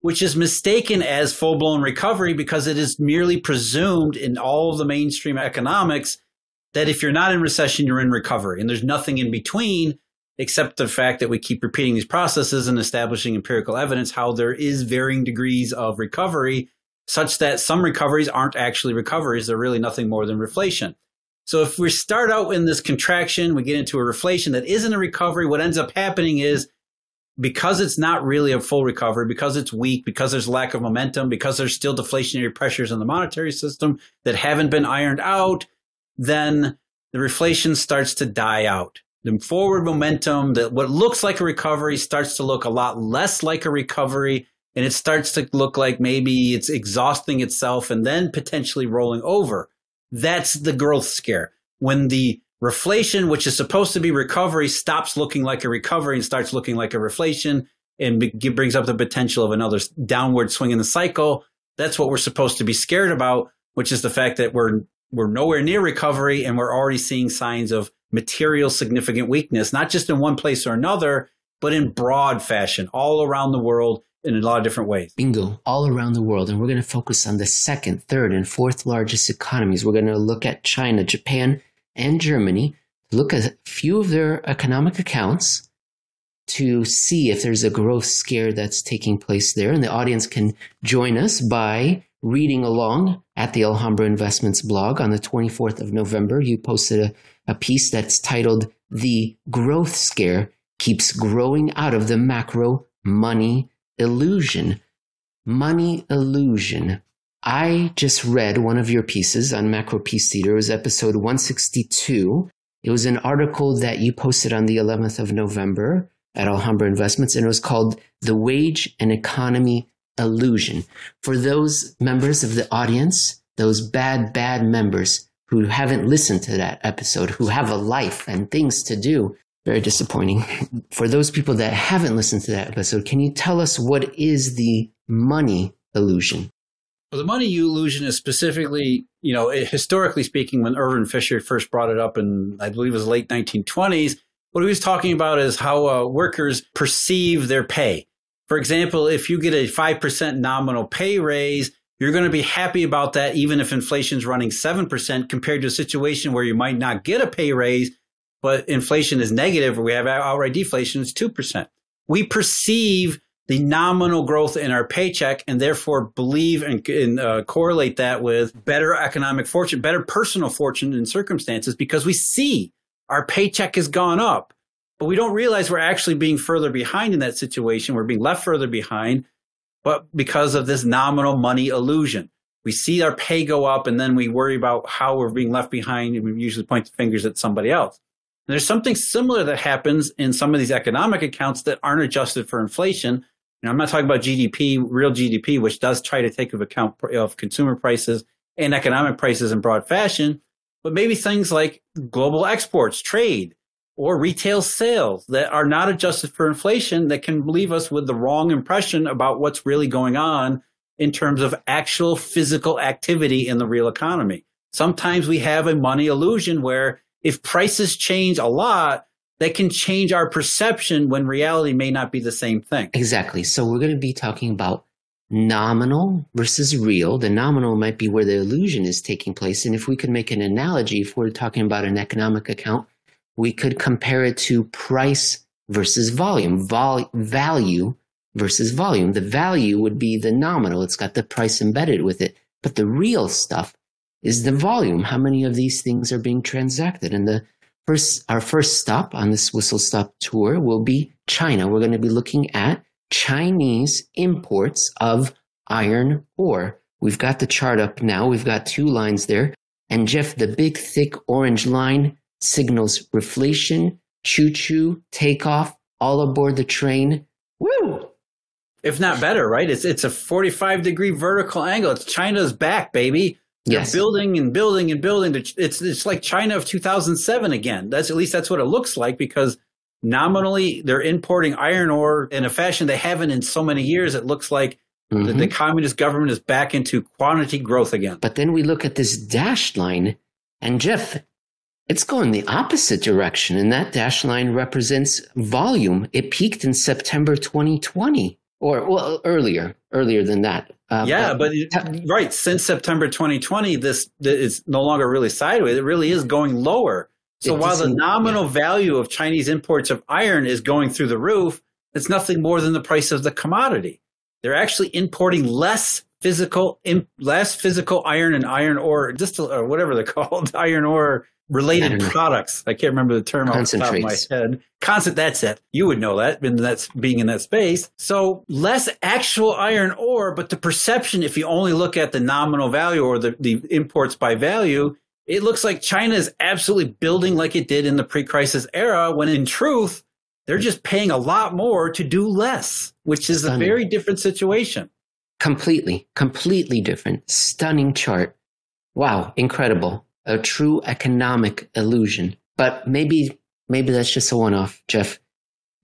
which is mistaken as full blown recovery because it is merely presumed in all of the mainstream economics that if you're not in recession, you're in recovery. And there's nothing in between except the fact that we keep repeating these processes and establishing empirical evidence how there is varying degrees of recovery, such that some recoveries aren't actually recoveries. They're really nothing more than reflation. So if we start out in this contraction, we get into a reflation that isn't a recovery, what ends up happening is because it's not really a full recovery, because it's weak, because there's lack of momentum, because there's still deflationary pressures in the monetary system that haven't been ironed out, then the reflation starts to die out. The forward momentum that what looks like a recovery starts to look a lot less like a recovery and it starts to look like maybe it's exhausting itself and then potentially rolling over. That's the growth scare. When the reflation, which is supposed to be recovery, stops looking like a recovery and starts looking like a reflation and be- brings up the potential of another downward swing in the cycle. That's what we're supposed to be scared about, which is the fact that we're we're nowhere near recovery and we're already seeing signs of material significant weakness, not just in one place or another, but in broad fashion all around the world in a lot of different ways. Bingo, all around the world. And we're going to focus on the second, third, and fourth largest economies. We're going to look at China, Japan, and Germany, look at a few of their economic accounts to see if there's a growth scare that's taking place there. And the audience can join us by reading along at the Alhambra Investments blog on the 24th of November. You posted a, a piece that's titled The Growth Scare Keeps Growing Out of the Macro Money illusion, money illusion. I just read one of your pieces on Macropiece Theater. It was episode 162. It was an article that you posted on the 11th of November at Alhambra Investments, and it was called The Wage and Economy Illusion. For those members of the audience, those bad, bad members who haven't listened to that episode, who have a life and things to do, very disappointing. For those people that haven't listened to that episode, can you tell us what is the money illusion? Well, the money illusion is specifically, you know, historically speaking, when Irving Fisher first brought it up in, I believe it was late 1920s, what he was talking about is how uh, workers perceive their pay. For example, if you get a 5% nominal pay raise, you're going to be happy about that even if inflation's running 7% compared to a situation where you might not get a pay raise but inflation is negative or we have outright deflation, it's 2%. We perceive the nominal growth in our paycheck and therefore believe and, and uh, correlate that with better economic fortune, better personal fortune and circumstances because we see our paycheck has gone up. But we don't realize we're actually being further behind in that situation. We're being left further behind, but because of this nominal money illusion. We see our pay go up and then we worry about how we're being left behind and we usually point the fingers at somebody else. There's something similar that happens in some of these economic accounts that aren't adjusted for inflation. I'm not talking about GDP, real GDP, which does try to take into account of consumer prices and economic prices in broad fashion, but maybe things like global exports, trade, or retail sales that are not adjusted for inflation that can leave us with the wrong impression about what's really going on in terms of actual physical activity in the real economy. Sometimes we have a money illusion where if prices change a lot, that can change our perception when reality may not be the same thing. Exactly. So we're going to be talking about nominal versus real. The nominal might be where the illusion is taking place. And if we could make an analogy, if we're talking about an economic account, we could compare it to price versus volume, Vol- value versus volume. The value would be the nominal. It's got the price embedded with it. But the real stuff is the volume. How many of these things are being transacted? And the first, our first stop on this whistle stop tour will be China. We're going to be looking at Chinese imports of iron ore. We've got the chart up now. We've got two lines there. And Jeff, the big thick orange line signals reflation, choo choo, takeoff, all aboard the train. Woo! If not better, right? It's it's a 45 degree vertical angle. It's China's back, baby. They're yes. building and building and building. It's it's like China of 2007 again. That's at least that's what it looks like because nominally they're importing iron ore in a fashion they haven't in so many years. It looks like mm-hmm. the, the, communist government is back into quantity growth again. But then we look at this dashed line, and Jeff, it's going the opposite direction, and that dashed line represents volume. It peaked in September 2020, or well, earlier, earlier than that. Uh, yeah, but, but it, right since September 2020, this is no longer really sideways. It really is going lower. So while the nominal yeah. value of Chinese imports of iron is going through the roof, it's nothing more than the price of the commodity. They're actually importing less physical, less physical iron and iron ore, just or whatever they're [laughs] called, iron ore related products. I can't remember the term off the top of my head. Constant, that's it. You would know that, and that's being in that space. So less actual iron ore, but the perception, if you only look at the nominal value or the, the imports by value, it looks like China is absolutely building like it did in the pre-crisis era, when in truth, they're just paying a lot more to do less, which is Stunning. a very different situation. Completely, completely different. Stunning chart. Wow, incredible. A true economic illusion. But maybe, maybe that's just a one-off, Jeff.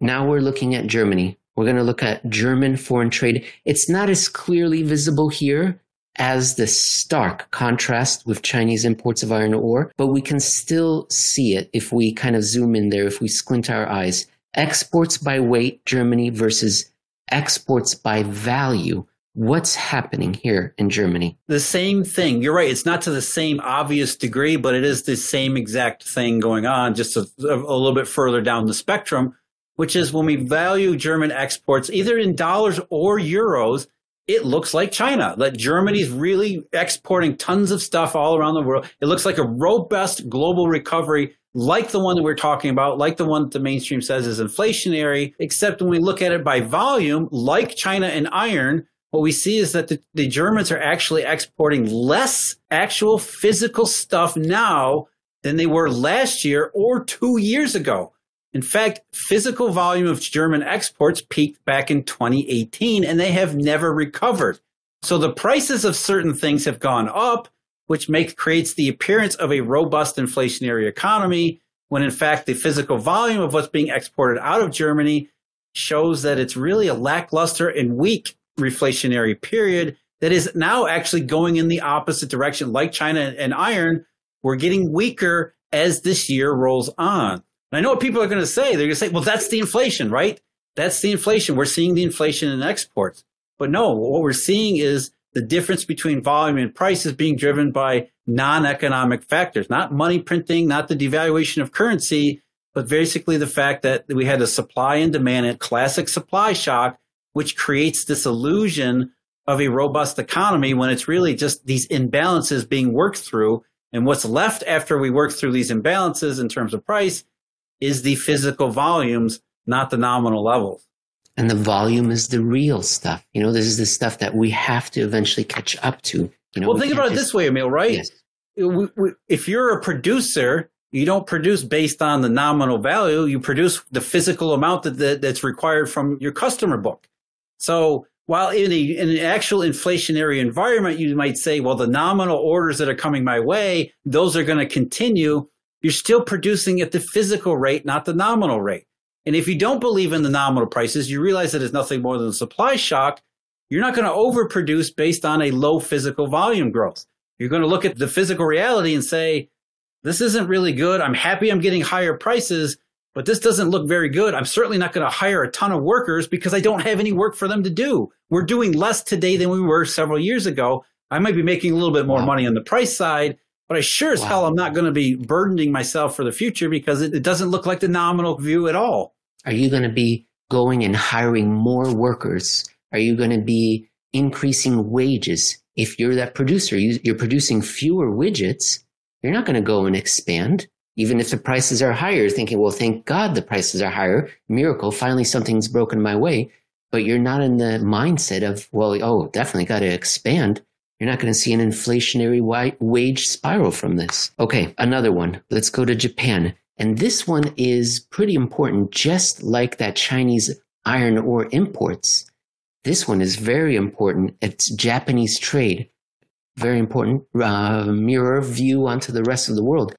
Now we're looking at Germany. We're going to look at German foreign trade. It's not as clearly visible here as the stark contrast with Chinese imports of iron ore, but we can still see it if we kind of zoom in there, if we squint our eyes. Exports by weight, Germany versus exports by value. What's happening here in Germany? The same thing. You're right. It's not to the same obvious degree, but it is the same exact thing going on, just a, a little bit further down the spectrum, which is when we value German exports, either in dollars or euros, it looks like China. That Germany's really exporting tons of stuff all around the world. It looks like a robust global recovery, like the one that we're talking about, like the one that the mainstream says is inflationary, except when we look at it by volume, like China and iron, what we see is that the, the Germans are actually exporting less actual physical stuff now than they were last year or two years ago. In fact, physical volume of German exports peaked back in 2018 and they have never recovered. So the prices of certain things have gone up, which makes creates the appearance of a robust inflationary economy when in fact the physical volume of what's being exported out of Germany shows that it's really a lackluster and weak reflationary period that is now actually going in the opposite direction like China and iron we're getting weaker as this year rolls on and I know what people are going to say. They're going to say, well, that's the inflation, right? That's the inflation. We're seeing the inflation in exports. But no, what we're seeing is the difference between volume and price is being driven by non-economic factors, not money printing, not the devaluation of currency, but basically the fact that we had a supply and demand, a classic supply shock, which creates this illusion of a robust economy when it's really just these imbalances being worked through. And what's left after we work through these imbalances in terms of price is the physical volumes, not the nominal levels. And the volume is the real stuff. You know, this is the stuff that we have to eventually catch up to. You know, well, think about just... it this way, Emil, right? Yes. If you're a producer, you don't produce based on the nominal value. You produce the physical amount that, that that's required from your customer book. So while in, a, in an actual inflationary environment, you might say, well, the nominal orders that are coming my way, those are going to continue you're still producing at the physical rate, not the nominal rate. And if you don't believe in the nominal prices, you realize that it's nothing more than a supply shock. You're not going to overproduce based on a low physical volume growth. You're going to look at the physical reality and say, this isn't really good. I'm happy I'm getting higher prices, but this doesn't look very good. I'm certainly not going to hire a ton of workers because I don't have any work for them to do. We're doing less today than we were several years ago. I might be making a little bit more wow. money on the price side, but I sure as wow. hell I'm not going to be burdening myself for the future because it, it doesn't look like the nominal view at all. Are you going to be going and hiring more workers? Are you going to be increasing wages? If you're that producer, you, you're producing fewer widgets, you're not going to go and expand even if the prices are higher, thinking, well, thank God the prices are higher. Miracle, finally something's broken my way. But you're not in the mindset of, well, oh, definitely got to expand. You're not going to see an inflationary wage spiral from this. Okay, another one. Let's go to Japan. And this one is pretty important, just like that Chinese iron ore imports. This one is very important. It's Japanese trade. Very important uh, mirror view onto the rest of the world.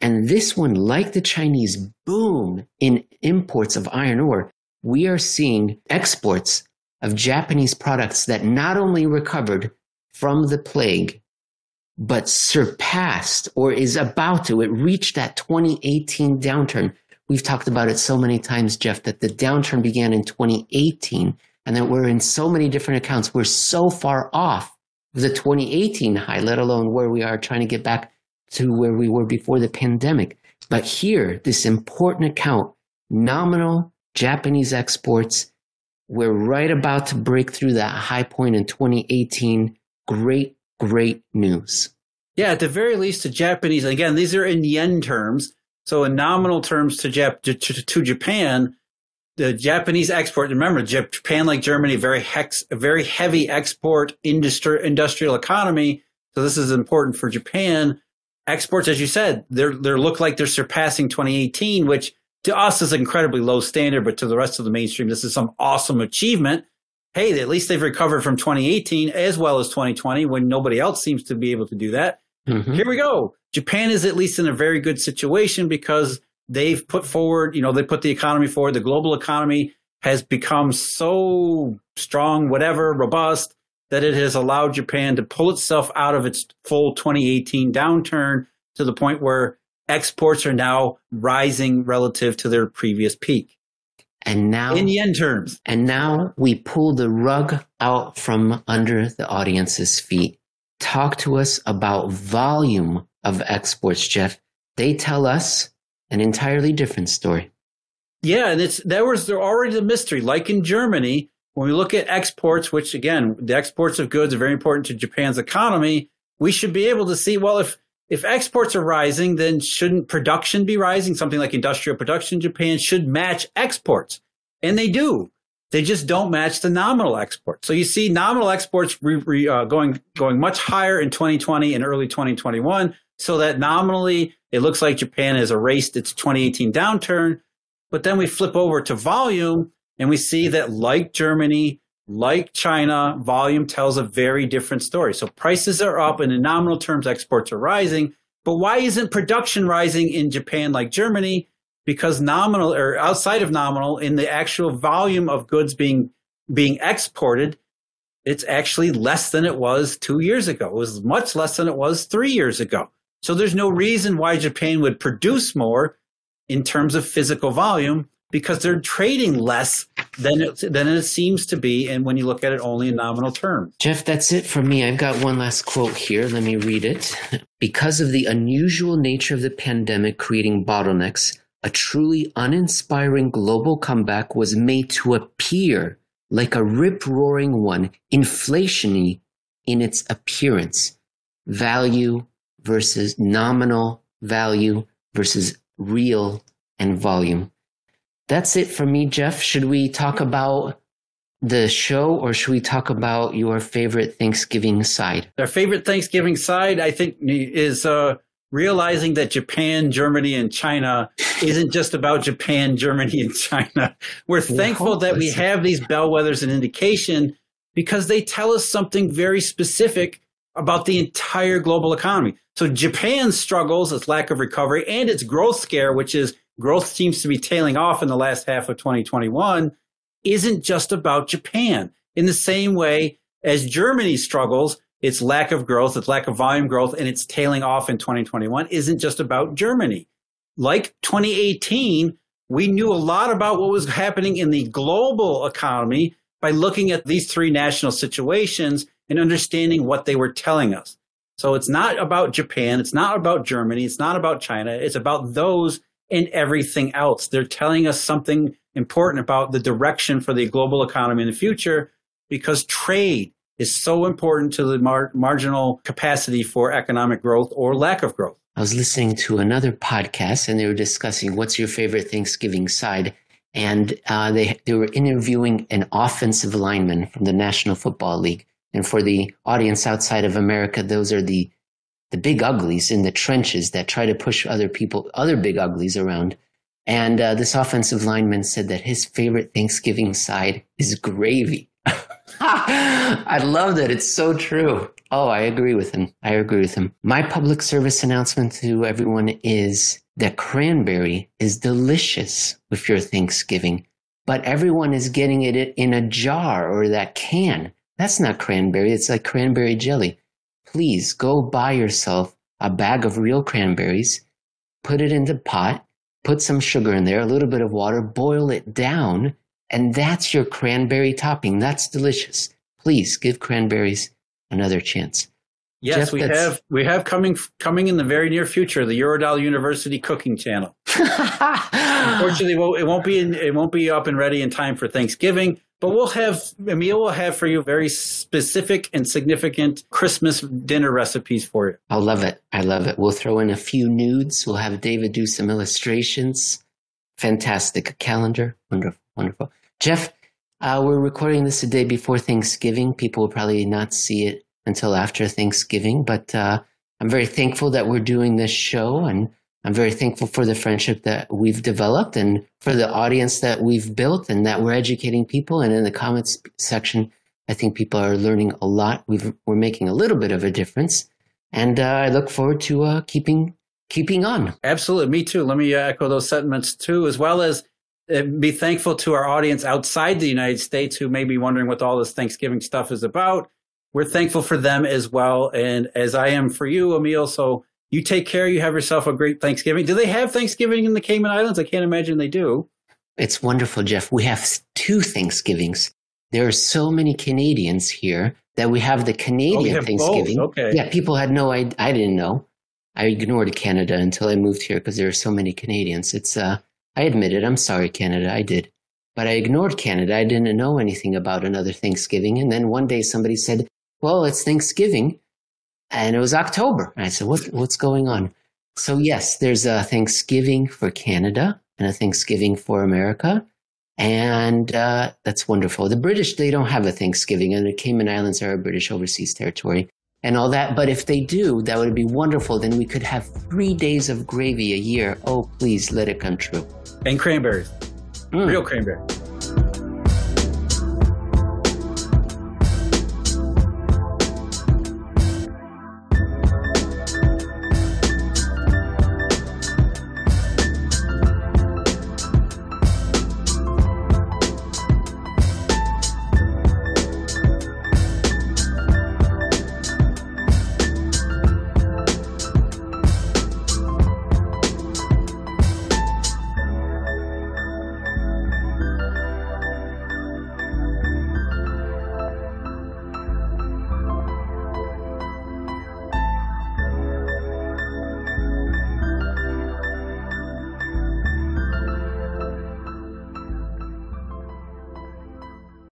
And this one, like the Chinese boom in imports of iron ore, we are seeing exports of Japanese products that not only recovered from the plague, but surpassed or is about to. It reached that 2018 downturn. We've talked about it so many times, Jeff, that the downturn began in 2018 and that we're in so many different accounts. We're so far off the 2018 high, let alone where we are trying to get back to where we were before the pandemic. But here, this important account, nominal Japanese exports, we're right about to break through that high point in 2018. Great, great news. Yeah, at the very least, the Japanese, again, these are in yen terms. So in nominal terms to, Jap- to, to, Japan, the Japanese export, remember, Japan, like Germany, very hex, very heavy export industri- industrial economy. So this is important for Japan exports, as you said, they're they look like they're surpassing 2018, which to us is an incredibly low standard, but to the rest of the mainstream, this is some awesome achievement. Hey, at least they've recovered from 2018 as well as 2020 when nobody else seems to be able to do that. Mm-hmm. Here we go. Japan is at least in a very good situation because they've put forward, you know, they put the economy forward. The global economy has become so strong, whatever, robust that it has allowed Japan to pull itself out of its full 2018 downturn to the point where exports are now rising relative to their previous peak. And now, in yen terms, and now we pull the rug out from under the audience's feet. Talk to us about volume of exports, Jeff. They tell us an entirely different story. Yeah, and it's there was there already the mystery. Like in Germany, when we look at exports, which again, the exports of goods are very important to Japan's economy, we should be able to see, well, if, if exports are rising, then shouldn't production be rising? Something like industrial production in Japan should match exports. And they do. They just don't match the nominal exports. So you see nominal exports re, re, uh, going, going much higher in 2020 and early 2021. So that nominally it looks like Japan has erased its 2018 downturn. But then we flip over to volume and we see that, like Germany, like China, volume tells a very different story. So prices are up, and in nominal terms, exports are rising. But why isn't production rising in Japan like Germany? Because nominal or outside of nominal, in the actual volume of goods being being exported, it's actually less than it was two years ago. It was much less than it was three years ago. So there's no reason why Japan would produce more in terms of physical volume because they're trading less than it, than it seems to be. And when you look at it only in nominal terms. Jeff, that's it for me. I've got one last quote here. Let me read it. Because of the unusual nature of the pandemic creating bottlenecks, a truly uninspiring global comeback was made to appear like a rip roaring one, inflationy in its appearance. Value versus nominal value versus real and volume. That's it for me, Jeff. Should we talk about the show or should we talk about your favorite Thanksgiving side? Our favorite Thanksgiving side, I think, is uh, realizing that Japan, Germany, and China isn't just about Japan, Germany, and China. We're thankful that we have these bellwethers and indication because they tell us something very specific about the entire global economy. So Japan's struggles, its lack of recovery, and its growth scare, which is growth seems to be tailing off in the last half of 2021, isn't just about Japan. In the same way as Germany struggles, its lack of growth, its lack of volume growth, and its tailing off in 2021 isn't just about Germany. Like 2018, we knew a lot about what was happening in the global economy by looking at these three national situations and understanding what they were telling us. So it's not about Japan, it's not about Germany, it's not about China, it's about those and everything else. They're telling us something important about the direction for the global economy in the future because trade is so important to the mar- marginal capacity for economic growth or lack of growth. I was listening to another podcast and they were discussing what's your favorite Thanksgiving side. And uh, they, they were interviewing an offensive lineman from the National Football League. And for the audience outside of America, those are the, the big uglies in the trenches that try to push other people, other big uglies around. And uh, this offensive lineman said that his favorite Thanksgiving side is gravy. [laughs] I love that. It's so true. Oh, I agree with him. I agree with him. My public service announcement to everyone is that cranberry is delicious with your Thanksgiving, but everyone is getting it in a jar or that can. That's not cranberry. It's like cranberry jelly. Please go buy yourself a bag of real cranberries, put it in the pot, put some sugar in there, a little bit of water, boil it down, and that's your cranberry topping. That's delicious. Please give cranberries another chance. Yes, Jeff, we have we have coming coming in the very near future the Eurodollar University cooking channel. [laughs] Unfortunately, it won't be in, it won't be up and ready in time for Thanksgiving, but we'll have Emil will have for you very specific and significant Christmas dinner recipes for you. I love it. I love it. We'll throw in a few nudes. We'll have David do some illustrations. Fantastic. A calendar. Wonderful. Wonderful. Jeff, uh, we're recording this a day before Thanksgiving. People will probably not see it until after Thanksgiving, but uh, I'm very thankful that we're doing this show, and I'm very thankful for the friendship that we've developed and for the audience that we've built, and that we're educating people. And in the comments section, I think people are learning a lot. We've, we're making a little bit of a difference, and uh, I look forward to uh, keeping keeping on. Absolutely, me too. Let me uh, echo those sentiments too, as well as be thankful to our audience outside the United States who may be wondering what all this Thanksgiving stuff is about. We're thankful for them as well. And as I am for you, Emil. So you take care. You have yourself a great Thanksgiving. Do they have Thanksgiving in the Cayman Islands? I can't imagine they do. It's wonderful, Jeff. We have two Thanksgivings. There are so many Canadians here that we have the Canadian oh, Thanksgiving. Both. Okay. Yeah, people had no I, I didn't know. I ignored Canada until I moved here because there are so many Canadians. It's uh I admit it. I'm sorry, Canada. I did. But I ignored Canada. I didn't know anything about another Thanksgiving. And then one day somebody said, well, it's Thanksgiving. And it was October. And I said, what, what's going on? So yes, there's a Thanksgiving for Canada and a Thanksgiving for America. And uh, that's wonderful. The British, they don't have a Thanksgiving, and the Cayman Islands are a British overseas territory and all that. But if they do, that would be wonderful. Then we could have three days of gravy a year. Oh, please let it come true. And cranberries. Mm. Real cranberry.